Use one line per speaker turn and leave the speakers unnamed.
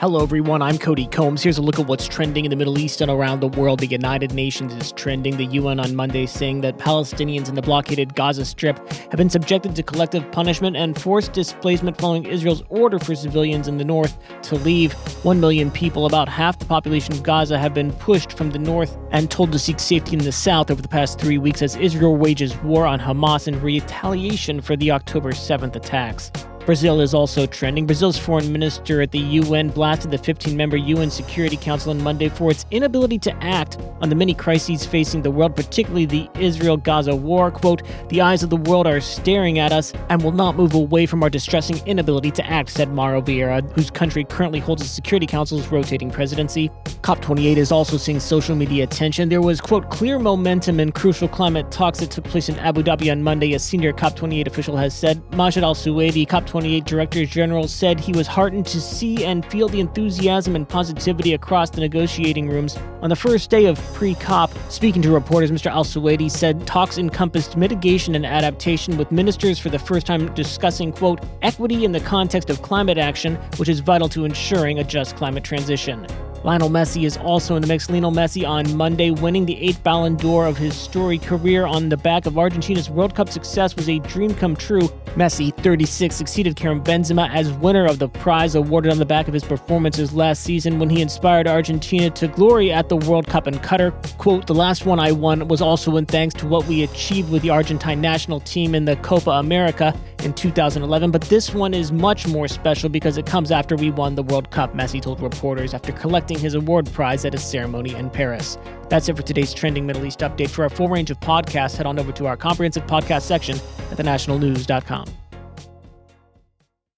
Hello, everyone. I'm Cody Combs. Here's a look at what's trending in the Middle East and around the world. The United Nations is trending. The UN on Monday saying that Palestinians in the blockaded Gaza Strip have been subjected to collective punishment and forced displacement following Israel's order for civilians in the north to leave. One million people, about half the population of Gaza, have been pushed from the north and told to seek safety in the south over the past three weeks as Israel wages war on Hamas in retaliation for the October 7th attacks. Brazil is also trending. Brazil's foreign minister at the UN blasted the 15 member UN Security Council on Monday for its inability to act on the many crises facing the world, particularly the Israel Gaza war. Quote, The eyes of the world are staring at us and will not move away from our distressing inability to act, said Mauro Vieira, whose country currently holds the Security Council's rotating presidency. COP28 is also seeing social media attention. There was, quote, clear momentum in crucial climate talks that took place in Abu Dhabi on Monday, a senior COP28 official has said. Majid Al Suwaidi, COP 28 Director General, said he was heartened to see and feel the enthusiasm and positivity across the negotiating rooms on the first day of pre COP. Speaking to reporters, Mr. Al Suwaidi said talks encompassed mitigation and adaptation, with ministers for the first time discussing, quote, equity in the context of climate action, which is vital to ensuring a just climate transition. Lionel Messi is also in the mix. Lionel Messi on Monday winning the eighth Ballon d'Or of his storied career on the back of Argentina's World Cup success was a dream come true. Messi, 36, succeeded Karim Benzema as winner of the prize awarded on the back of his performances last season when he inspired Argentina to glory at the World Cup in Qatar. Quote, the last one I won was also in thanks to what we achieved with the Argentine national team in the Copa America in 2011, but this one is much more special because it comes after we won the World Cup, Messi told reporters after collecting his award prize at a ceremony in Paris. That's it for today's trending Middle East update. For our full range of podcasts, head on over to our comprehensive podcast section at thenationalnews.com.